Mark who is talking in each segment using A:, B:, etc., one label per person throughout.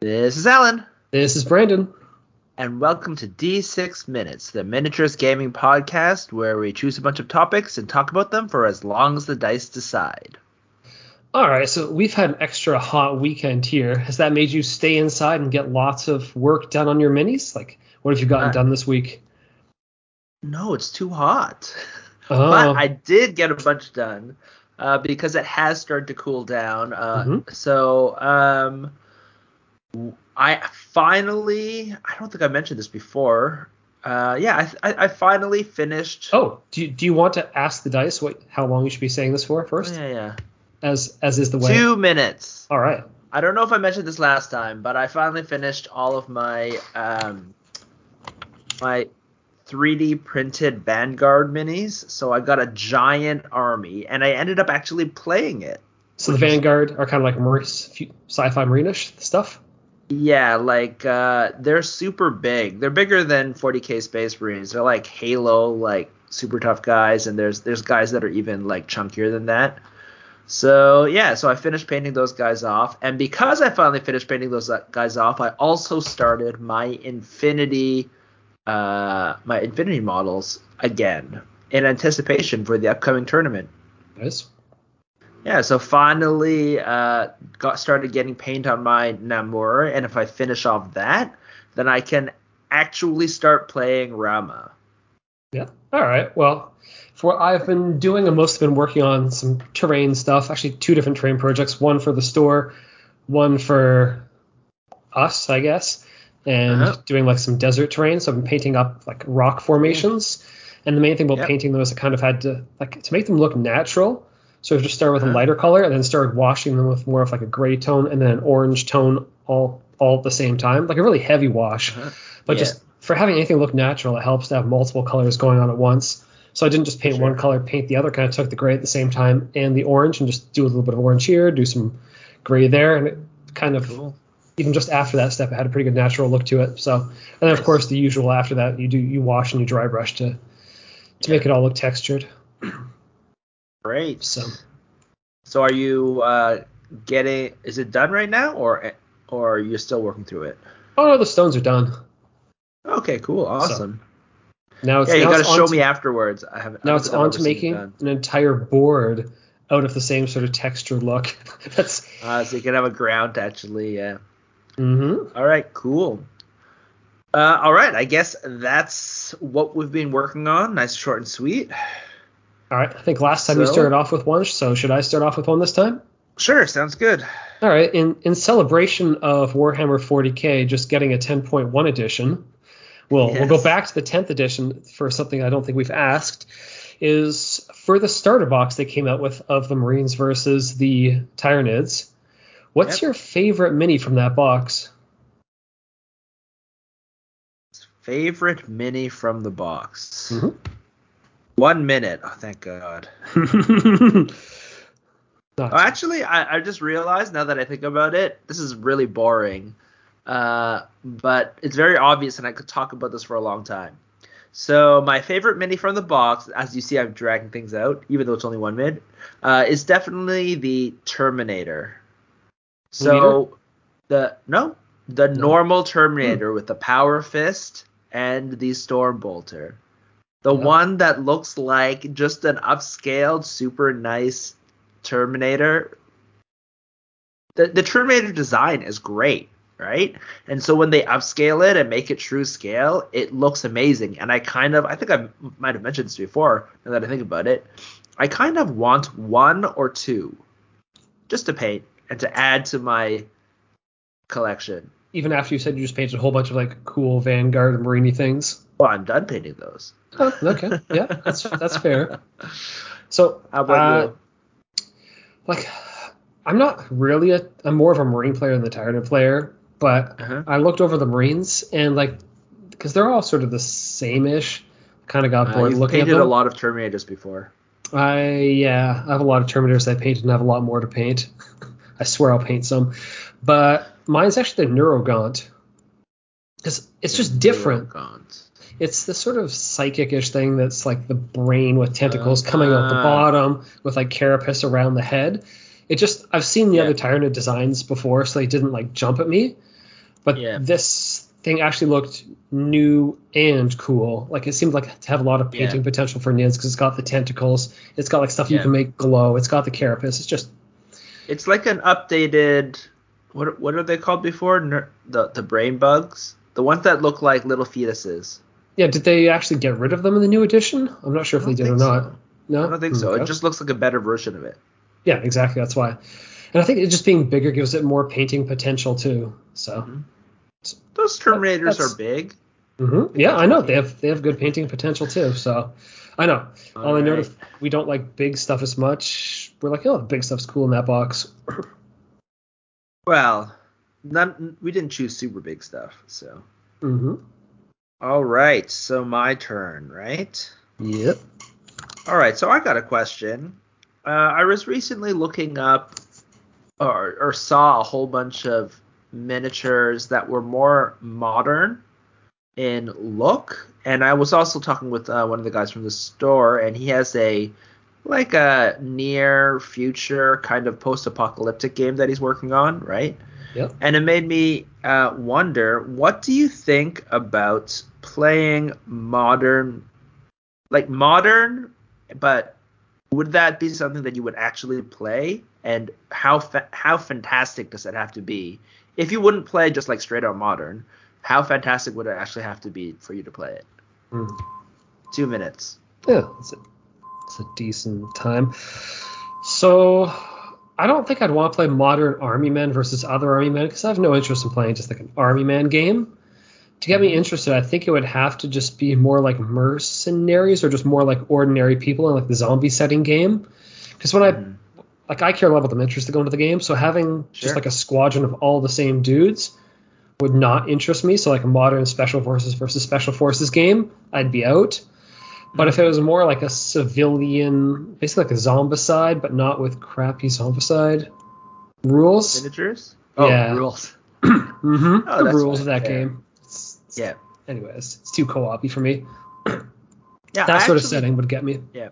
A: This is Alan,
B: This is Brandon.
A: and welcome to D6 Minutes, the miniatures gaming podcast where we choose a bunch of topics and talk about them for as long as the dice decide.
B: All right, so we've had an extra hot weekend here. Has that made you stay inside and get lots of work done on your minis? Like, what have you gotten
A: Uh,
B: done this week?
A: No, it's too hot.
B: Oh,
A: But I did get a bunch done uh, because it has started to cool down. Uh,
B: Mhm.
A: So um, I finally, I don't think I mentioned this before. Uh, yeah, I, I, I finally finished.
B: oh, do you, do you want to ask the dice what how long you should be saying this for first,
A: yeah, yeah.
B: as as is the way?
A: Two minutes.
B: All right.
A: I don't know if I mentioned this last time, but I finally finished all of my um, my 3D printed Vanguard minis. So I got a giant army, and I ended up actually playing it.
B: So the Vanguard are kind of like sci-fi marine-ish stuff.
A: Yeah, like uh, they're super big. They're bigger than 40k Space Marines. They're like Halo, like super tough guys, and there's there's guys that are even like chunkier than that. So yeah, so I finished painting those guys off, and because I finally finished painting those uh, guys off, I also started my Infinity, uh, my Infinity models again in anticipation for the upcoming tournament.
B: Nice.
A: Yeah, so finally uh, got started getting paint on my Namurr, and if I finish off that, then I can actually start playing Ramah.
B: Yeah. All right. Well, for what I've been doing, I mostly been working on some terrain stuff. Actually, two different terrain projects. One for the store, one for us, I guess, and
A: Uh-huh.
B: doing like some desert terrain. So I've been painting up like rock formations. And the main thing about
A: Yep.
B: painting those, I kind of had to like to make them look natural. So just started with a
A: Uh-huh.
B: lighter color and then started washing them with more of like a gray tone and then an orange tone all all at the same time, like a really heavy wash.
A: Uh-huh.
B: But
A: Yeah.
B: just for having anything look natural, it helps to have multiple colors going on at once. So I didn't just paint
A: Sure.
B: one color, paint the other. Kind of took the gray at the same time and the orange, and just do a little bit of orange here, do some gray there, and it kind of
A: Cool.
B: even just after that step, it had a pretty good natural look to it. So and then of course the usual after that, you do you wash and you dry brush to to make it all look textured.
A: Great.
B: So
A: So are you uh, getting? Is it done right now, or or are you still working through it?
B: oh no, the stones are done.
A: Okay, cool, awesome.
B: Now it's
A: yeah, you
B: now
A: got to
B: it's
A: show
B: on
A: me afterwards. I haven't. I
B: Now it's on to making an entire board out of the same sort of texture look. That's
A: Uh, so you can have a ground actually. Yeah.
B: mm-hmm.
A: All right, cool. Uh, all right, I guess that's what we've been working on. Nice, short, and sweet.
B: All right. I think last time you started off with one, so should I start off with one this time?
A: Sure, sounds good.
B: All right. In in celebration of Warhammer 40k just getting a 10.1 edition, we'll we'll go back to the 10th edition for something I don't think we've asked. Is for the starter box they came out with of the Marines versus the Tyranids. What's
A: Yep.
B: your favorite mini from that box?
A: Favorite mini from the box.
B: Mhm.
A: One minute. Oh, thank God. Oh, actually, I, I just realized now that I think about it, this is really boring. Uh, but it's very obvious, and I could talk about this for a long time. So my favorite mini from the box, as you see, I'm dragging things out, even though it's only one mid, uh, is definitely the Terminator. So the no, the normal Terminator with the Power Fist and the Storm Bolter. The
B: Yeah.
A: one that looks like just an upscaled, super nice Terminator. The the Terminator design is great, right? And so when they upscale it and make it true scale, it looks amazing. And I kind of, I think I might have mentioned this before. Now that I think about it, I kind of want one or two, just to paint and to add to my collection.
B: Even after you said you just painted a whole bunch of like cool Vanguard and Marini things.
A: Well, I'm done painting those.
B: Oh, okay. Yeah, that's that's fair. So
A: How about
B: uh,
A: you?
B: like I'm not really a I'm more of a Marine player than the Tyrant player, but
A: Uh-huh.
B: I looked over the Marines and like because they're all sort of the same-ish. Kind of got
A: Uh,
B: bored
A: you've
B: looking at
A: painted a lot of Terminators before.
B: I yeah, I have a lot of Terminators I painted and I have a lot more to paint. I swear I'll paint some, but mine's actually the Neurogaunt because it's just different.
A: Neurogaunt.
B: It's this sort of psychic-ish thing that's like the brain with tentacles coming out the
A: Ah.
B: bottom with like carapace around the head. It just I've seen the
A: Yeah.
B: other Tyrant designs before, so they didn't like jump at me. but
A: Yeah.
B: this thing actually looked new and cool. Like it seemed like to have a lot of painting
A: Yeah.
B: potential for Nids because it's got the tentacles, it's got like stuff you can make glow, it's got the carapace. It's just
A: It's like an updated. What what are they called before? Ner- the the brain bugs, the ones that look like little fetuses.
B: yeah. Did they actually get rid of them in the new edition? I'm not sure if they did or not.
A: so.
B: No,
A: I don't think so. It just looks like a better version of it.
B: yeah, exactly. That's why. And I think it just being bigger gives it more painting potential too. So.
A: Mhm. Those Terminators
B: that's-
A: are big.
B: hmm Yeah, I know they have they have good painting potential too. So I know. All I know
A: Alright.
B: if we don't like big stuff as much, we're like, oh, the big stuff's cool in that box.
A: Well, none. We didn't choose super big stuff. So.
B: hmm
A: All right. So my turn, right?
B: Yep.
A: All right, so I got a question. Uh, I was recently looking up or, or saw a whole bunch of miniatures that were more modern in look, and I was also talking with uh, one of the guys from the store, and he has a like a near future kind of post-apocalyptic game that he's working on, right?
B: Yep.
A: And it made me uh, wonder, what do you think about playing modern, like modern, but would that be something that you would actually play? And how fa- how fantastic does that have to be? If you wouldn't play just like straight out modern, how fantastic would it actually have to be for you to play it?
B: Mm.
A: Two minutes.
B: Yeah, it's a, it's a decent time. So I don't think I'd want to play modern Army Men versus other Army Men because I have no interest in playing just like an Army Man game. To get me interested, I think it would have to just be more like mercenaries or just more like ordinary people in like the zombie setting game. Because when I
A: Mhm.
B: like I care a lot about the miniatures that go into the game, so having
A: Sure.
B: just like a squadron of all the same dudes would not interest me. So like a modern special forces versus special forces game, I'd be out. But if it was more like a civilian, basically like a zombicide, but not with crappy zombicide rules,
A: Miniatures? Oh,
B: Yeah.
A: rules.
B: mm-hmm,
A: Oh,
B: the rules of that
A: fair.
B: game. It's- it's-
A: Yeah.
B: Anyways, it's too co-op for me.
A: Yeah,
B: that
A: I
B: sort of setting would get me. Yeah.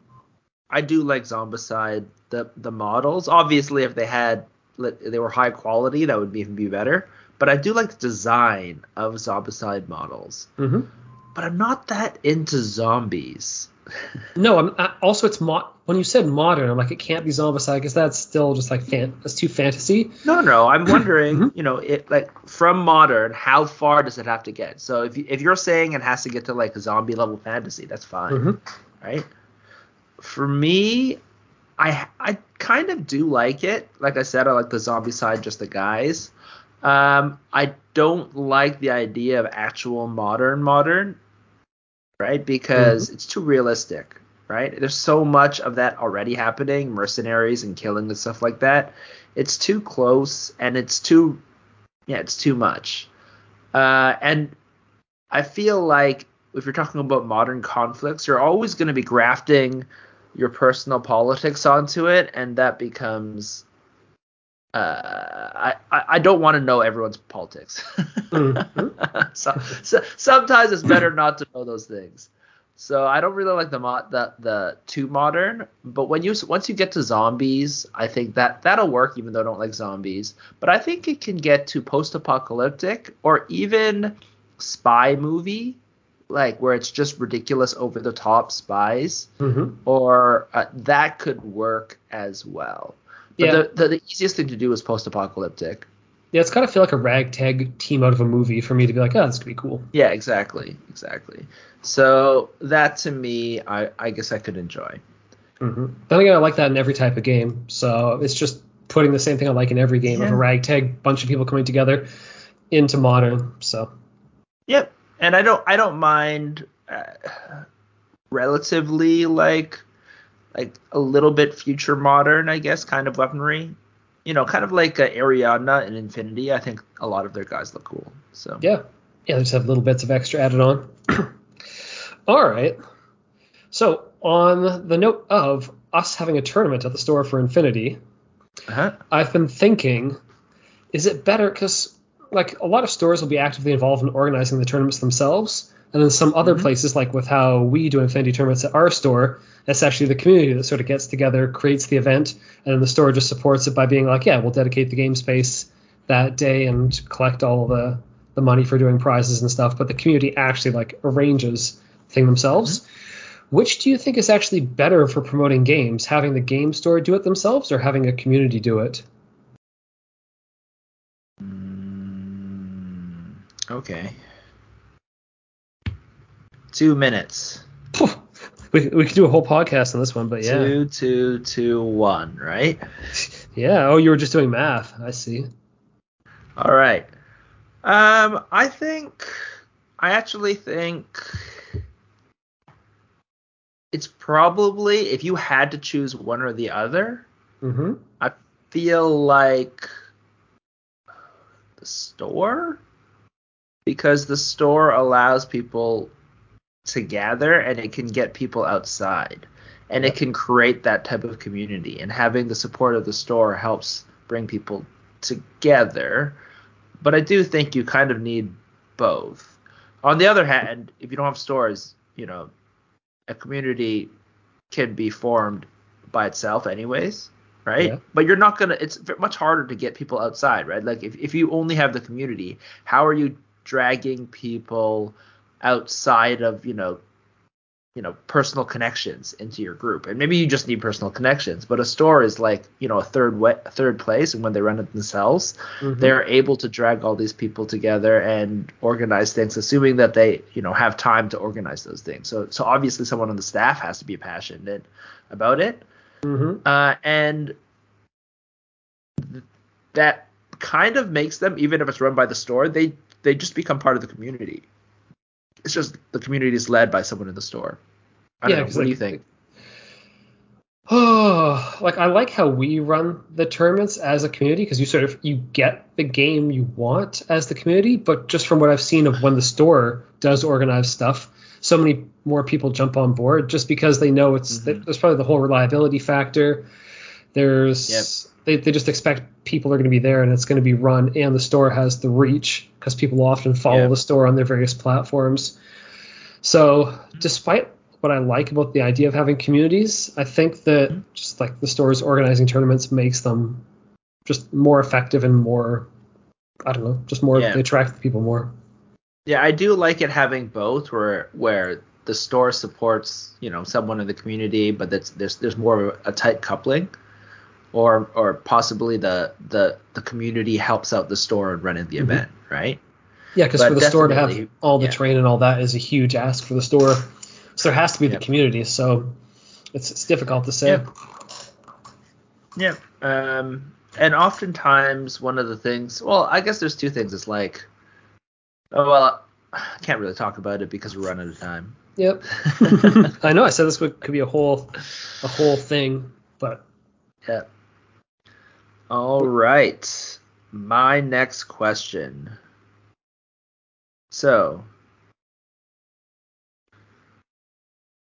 A: I do like Zombicide the the models. Obviously, if they had they were high quality, that would even be better. But I do like the design of Zombicide models.
B: hmm
A: But I'm not that into zombies.
B: No, I'm I, also it's mo- when you said modern, I'm like it can't be zombicide because that's still just like fan- that's too fantasy.
A: No, no. I'm wondering,
B: Mhm.
A: you know, it like from modern, how far does it have to get? So if you, if you're saying it has to get to like a zombie level fantasy, that's fine,
B: Mhm.
A: right? For me, I I kind of do like it. Like I said, I like the Zombicide, just the guys. Um, I don't like the idea of actual modern modern, right? Because it's too realistic, right? There's so much of that already happening, mercenaries and killing and stuff like that. It's too close and it's too, yeah, it's too much. Uh, and I feel like if you're talking about modern conflicts, you're always going to be grafting your personal politics onto it, and that becomes. Uh, I, I I don't want to know everyone's politics. So, so sometimes it's better not to know those things. So I don't really like the mo- the the too modern, but when you once you get to zombies, I think that that'll work. Even though I don't like zombies, but I think it can get to post-apocalyptic or even spy movie, like where it's just ridiculous, over the top spies,
B: Mhm.
A: or uh, that could work as well. But
B: Yeah.
A: the, the the easiest thing to do is post-apocalyptic.
B: Yeah, it's gotta feel like a ragtag team out of a movie for me to be like, oh, this could be cool.
A: Yeah, exactly, exactly. So that to me, I, I guess I could enjoy.
B: hmm Then again, I like that in every type of game. So it's just putting the same thing I like in every game of a ragtag bunch of people coming together into modern. So
A: Yep, and I don't I don't mind uh, relatively like like a little bit future modern, I guess, kind of weaponry. You know, kind of like uh, Ariadna and Infinity. I think a lot of their guys look cool. So
B: yeah, yeah, they just have little bits of extra added on. All right. So on the note of us having a tournament at the store for Infinity,
A: uh-huh.
B: I've been thinking, is it better because like a lot of stores will be actively involved in organizing the tournaments themselves, and then some other
A: Mhm.
B: places like with how we do Infinity tournaments at our store, it's actually the community that sort of gets together, creates the event, and then the store just supports it by being like, yeah, we'll dedicate the game space that day and collect all the the money for doing prizes and stuff, but the community actually like arranges thing themselves. Mm-hmm. Which do you think is actually better for promoting games, having the game store do it themselves or having a community do it?
A: Mm, okay. Two minutes.
B: We, we could do a whole podcast on this one, but yeah.
A: Two, two, two, one, right?
B: Yeah. Oh, you were just doing math. I see.
A: All right. Um, I think I actually think it's probably if you had to choose one or the other.
B: Mm-hmm.
A: I feel like the store because the store allows people to gather and it can get people outside. And it can create that type of community. And having the support of the store helps bring people together. But i do think you kind of need both. On the other hand if you don't have stores you know a community can be formed by itself anyways right? Yeah. but you're not gonna it's much harder to get people outside right? Like if, if you only have the community how are you dragging people outside of you know you know personal connections into your group and maybe you just need personal connections but a store is like you know a third way, a third place and when they run it themselves mm-hmm. they're able to drag all these people together and organize things assuming that they you know have time to organize those things so so obviously someone on the staff has to be passionate about it
B: mm-hmm.
A: uh, and th- that kind of makes them even if it's run by the store they they just become part of the community it's just the community is led by someone in the store. I yeah, know. What like, do you think?
B: Oh, like I like how we run the tournaments as a community because you sort of you get the game you want as the community, but just from what I've seen of when the store does organize stuff, so many more people jump on board just because they know it's mm-hmm. there's probably the whole reliability factor. There's yep. They, they just expect people are going to be there and it's going to be run and the store has the reach because people often follow yeah. the store on their various platforms. So, despite what I like about the idea of having communities, I think that mm-hmm. just like the stores organizing tournaments makes them just more effective and more I don't know, just more yeah. they attract people more.
A: Yeah, I do like it having both where where the store supports, you know, someone in the community, but that's there's there's more of a tight coupling or or possibly the the the community helps out the store and running the mm-hmm. event, right?
B: Yeah, because for the store to have all the yeah. terrain and all that is a huge ask for the store. So there has to be yep. the community. So it's it's difficult to say.
A: Yeah. Um, and oftentimes one of the things, well, I guess there's two things. It's like, oh well, I can't really talk about it because we're running out of time.
B: Yep. I know. I said this could be a whole a whole thing, but
A: yeah. All right. My next question. So.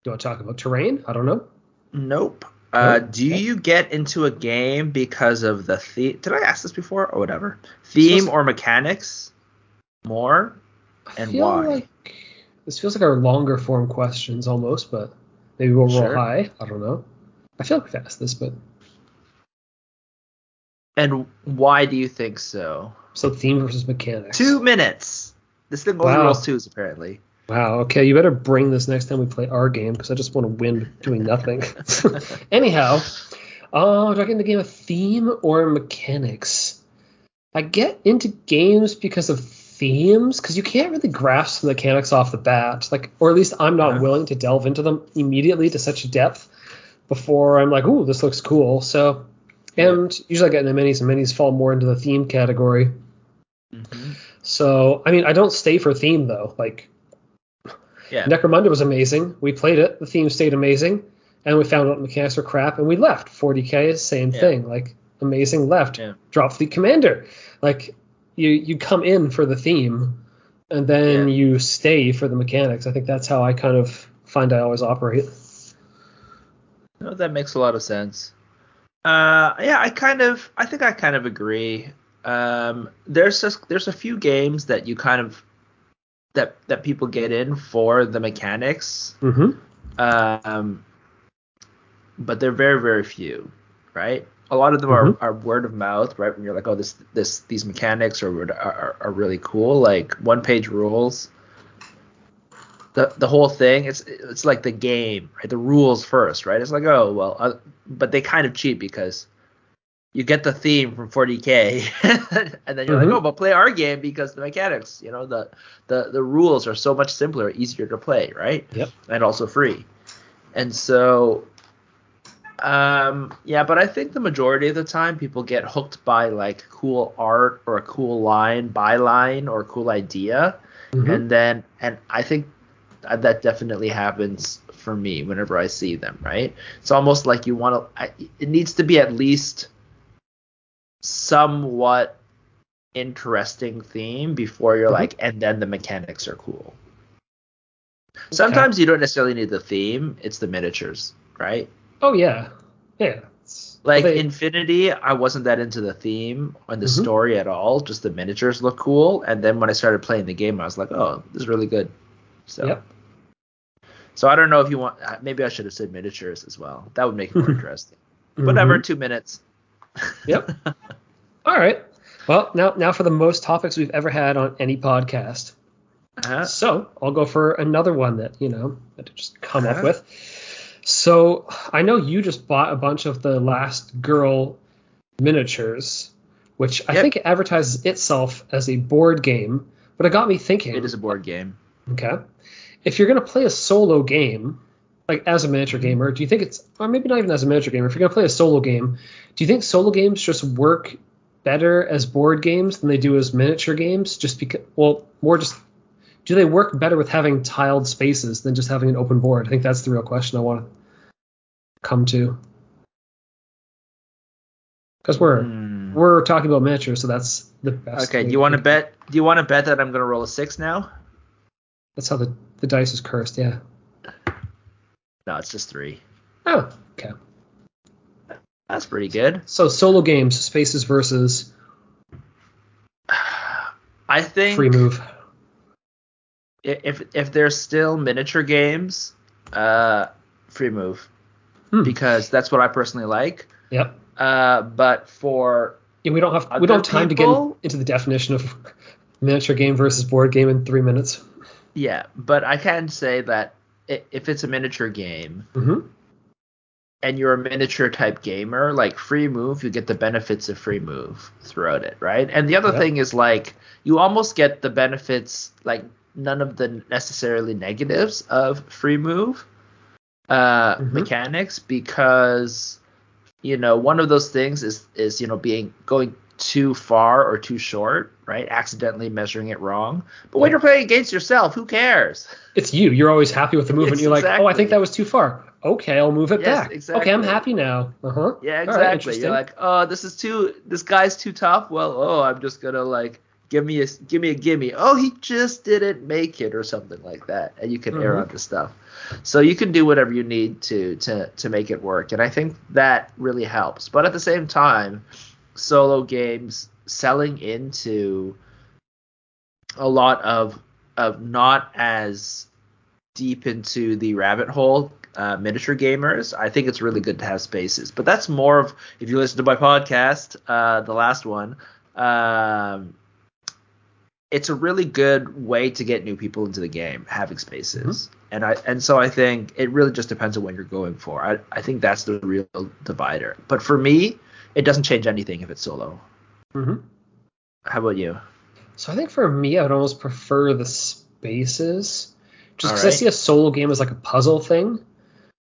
B: Do I talk about terrain? I don't know.
A: Nope. Uh, do you get into a game because of the theme? Did I ask this before or whatever? Theme or mechanics more, and why?
B: Like this feels like our longer form questions almost, but maybe we'll roll sure. high. I don't know. I feel like we've asked this, but
A: and why do you think so?
B: So theme versus mechanics.
A: Two minutes. This thing only wow. rolls twos apparently.
B: Wow. Okay, you better bring this next time we play our game because I just want to win doing nothing. Anyhow, uh, do I get into game of theme or mechanics? I get into games because of themes because you can't really grasp the mechanics off the bat, like, or at least I'm not willing to delve into them immediately to such depth before I'm like, ooh, this looks cool. So and usually I get into minis, and minis fall more into the theme category. Mm-hmm. So, I mean, I don't stay for theme though. Like, yeah. Necromunda was amazing. We played it. The theme stayed amazing, and we found out the mechanics were crap, and we left. 40k same yeah. thing. Like, amazing left. Yeah. Drop Fleet Commander. Like, you you come in for the theme, and then yeah. you stay for the mechanics. I think that's how I kind of find I always operate.
A: No, that makes a lot of sense. Uh, yeah, I kind of, I think I kind of agree. Um, there's just there's a few games that you kind of that that people get in for the mechanics.
B: Mm-hmm.
A: Um, but they're very very few, right? A lot of them
B: Mhm.
A: are, are word of mouth, right? When you're like, oh, this this these mechanics are, are, are really cool. Like one page rules. The the whole thing, it's it's like the game, right? The rules first, right? It's like, oh well, uh, but they kind of cheat because you get the theme from 40k, and then you're
B: Mhm.
A: like, oh, but play our game because the mechanics, you know, the the the rules are so much simpler, easier to play, right?
B: Yep.
A: And also free. And so um, yeah, but I think the majority of the time people get hooked by like cool art or a cool line, byline or a cool idea,
B: Mhm.
A: and then and I think that definitely happens for me whenever I see them. Right? It's almost like you want to. It needs to be at least somewhat interesting theme before you're
B: Mhm.
A: like, and then the mechanics are cool. Sometimes you don't necessarily need the theme; it's the miniatures, right?
B: Oh yeah, yeah. It's-
A: Like
B: they-
A: Infinity, I wasn't that into the theme or the
B: Mhm.
A: story at all. Just the miniatures look cool, and then when I started playing the game, I was like, "Oh, this is really good." So,
B: Yep.
A: so I don't know if you want. Maybe I should have said miniatures as well. That would make it more interesting.
B: Mhm.
A: Whatever, two minutes.
B: Yep. All right. Well, now now for the most topics we've ever had on any podcast.
A: Uh-huh.
B: So I'll go for another one that you know that I just come up
A: Uh-huh.
B: with. So I know you just bought a bunch of the Last Girl miniatures, which I
A: Yep.
B: think advertises itself as a board game, but it got me thinking.
A: It is a board game.
B: Okay. If you're gonna play a solo game, like as a miniature gamer, do you think it's or maybe not even as a miniature gamer, if you're gonna play a solo game, do you think solo games just work better as board games than they do as miniature games? Just because well, more just do they work better with having tiled spaces than just having an open board? I think that's the real question I want to come to. Because we're
A: Hmm.
B: we're talking about miniatures, so that's the best.
A: Okay. Do you want to bet? Do you want to bet that I'm gonna roll a six now?
B: That's how the, the dice is cursed, yeah.
A: No, it's just three.
B: Oh, okay.
A: That's pretty good.
B: So solo games, spaces versus
A: I think
B: free move.
A: if if there's still miniature games, uh, free move
B: Hmm.
A: because that's what I personally like.
B: Yep.
A: Uh, but for
B: Yeah, we don't have we don't have time to
A: people-
B: get into the definition of miniature game versus board game in three minutes.
A: Yeah, but I can say that if it's a miniature game
B: Mm-hmm.
A: and you're a miniature type gamer, like free move, you get the benefits of free move throughout it, right? And the other thing is like you almost get the benefits, like none of the necessarily negatives of free move uh,
B: Mhm.
A: mechanics because you know one of those things is is you know being going too far or too short, right? Accidentally measuring it wrong. But when you're playing against yourself, who cares?
B: It's you. You're always happy with the movement.
A: Yes,
B: You're like, oh, I think that was too far. Okay, I'll move it
A: Yes,
B: back. Okay, I'm happy now. Uh huh.
A: Yeah, exactly.
B: interesting.
A: You're like, oh, this is too, this guy's too tough. Well, oh, I'm just gonna like give me a, give me a gimme. Oh, he just didn't make it or something like that, and you can air
B: Mhm.
A: on the stuff. So you can do whatever you need to to to make it work, and I think that really helps. But at the same time, solo games selling into a lot of of not as deep into the rabbit hole uh, miniature gamers, I think it's really good to have spaces. But that's more of if you listen to my podcast, uh, the last one, um, it's a really good way to get new people into the game having spaces. And I and so I think it really just depends on what you're going for. I I think that's the real divider. But for me, it doesn't change anything if it's solo.
B: hmm
A: How about you?
B: So I think for me, I would almost prefer the spaces, just because I see a solo game as like a puzzle thing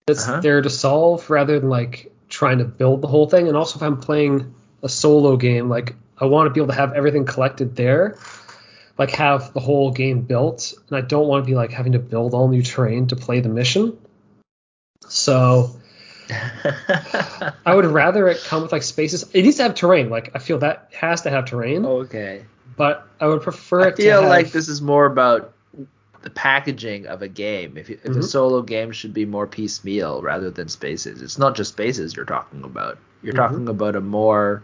B: that's
A: Uh-huh.
B: there to solve rather than like trying to build the whole thing. And also, if I'm playing a solo game, like I want to be able to have everything collected there, like have the whole game built, and I don't want to be like having to build all new terrain to play the mission. So I would rather it come with like spaces. It needs to have terrain. Like I feel that has to have terrain,
A: okay.
B: but I would prefer
A: I
B: it to
A: feel
B: have,
A: like this is more about the packaging of a game. If, if a
B: Mhm.
A: solo game should be more piecemeal rather than spaces, it's not just spaces you're talking about. You're
B: Mhm.
A: talking about a more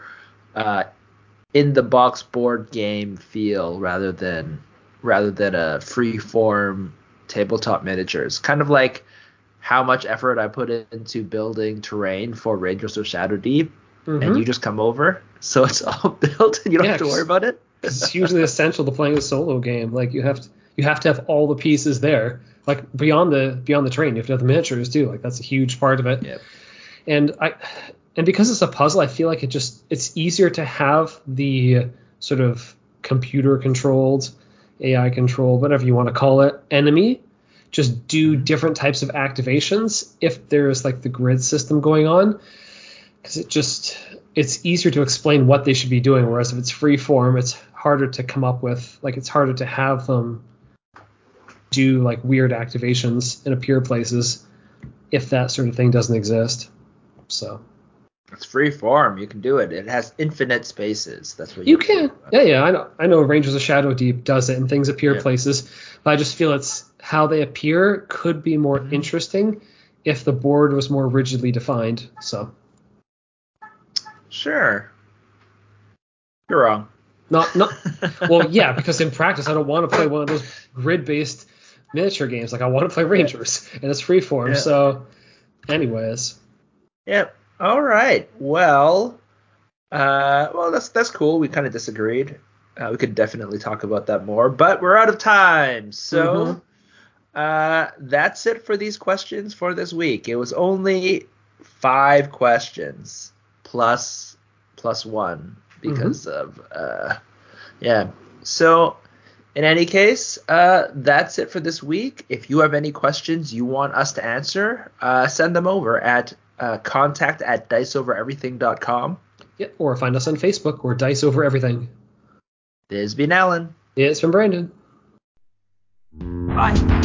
A: uh, in the box board game feel rather than rather than a free form tabletop miniatures. Kind of like how much effort I put into building terrain for Rangers of Shadow Deep.
B: Mhm.
A: and you just come over, so it's all built and you don't
B: Yeah,
A: have to worry about it.
B: it's hugely essential to playing a solo game. Like you have to you have to have all the pieces there. Like beyond the beyond the terrain, you have to have the miniatures too. Like that's a huge part of it.
A: Yep.
B: And I and because it's a puzzle, I feel like it just it's easier to have the sort of computer controlled, AI controlled, whatever you want to call it, enemy just do mm-hmm. different types of activations if there's like the grid system going on. Because it just it's easier to explain what they should be doing whereas if it's free form it's harder to come up with like it's harder to have them do like weird activations and appear places if that sort of thing doesn't exist. So
A: It's free form. You can do it. It has infinite spaces. That's what
B: you can yeah yeah i know i know rangers of shadow deep does it and things appear
A: Yeah.
B: places but i just feel it's how they appear could be more
A: Mhm.
B: interesting if the board was more rigidly defined so
A: Sure. You're wrong.
B: not not well yeah because in practice i don't want to play one of those grid-based miniature games like i want to play rangers and it's freeform
A: Yeah.
B: so anyways
A: Yep. All right. Well, uh, well, that's that's cool. We kind of disagreed. Uh, we could definitely talk about that more, but we're out of time. So, uh, that's it for these questions for this week. It was only five questions plus plus one because of uh, yeah. So, in any case, uh, that's it for this week. If you have any questions you want us to answer, uh, send them over at uh, contact at diceovereverything.com.
B: yeah or find us on facebook or dice over everything
A: This has been Alan.
B: it's from brandon
A: Bye.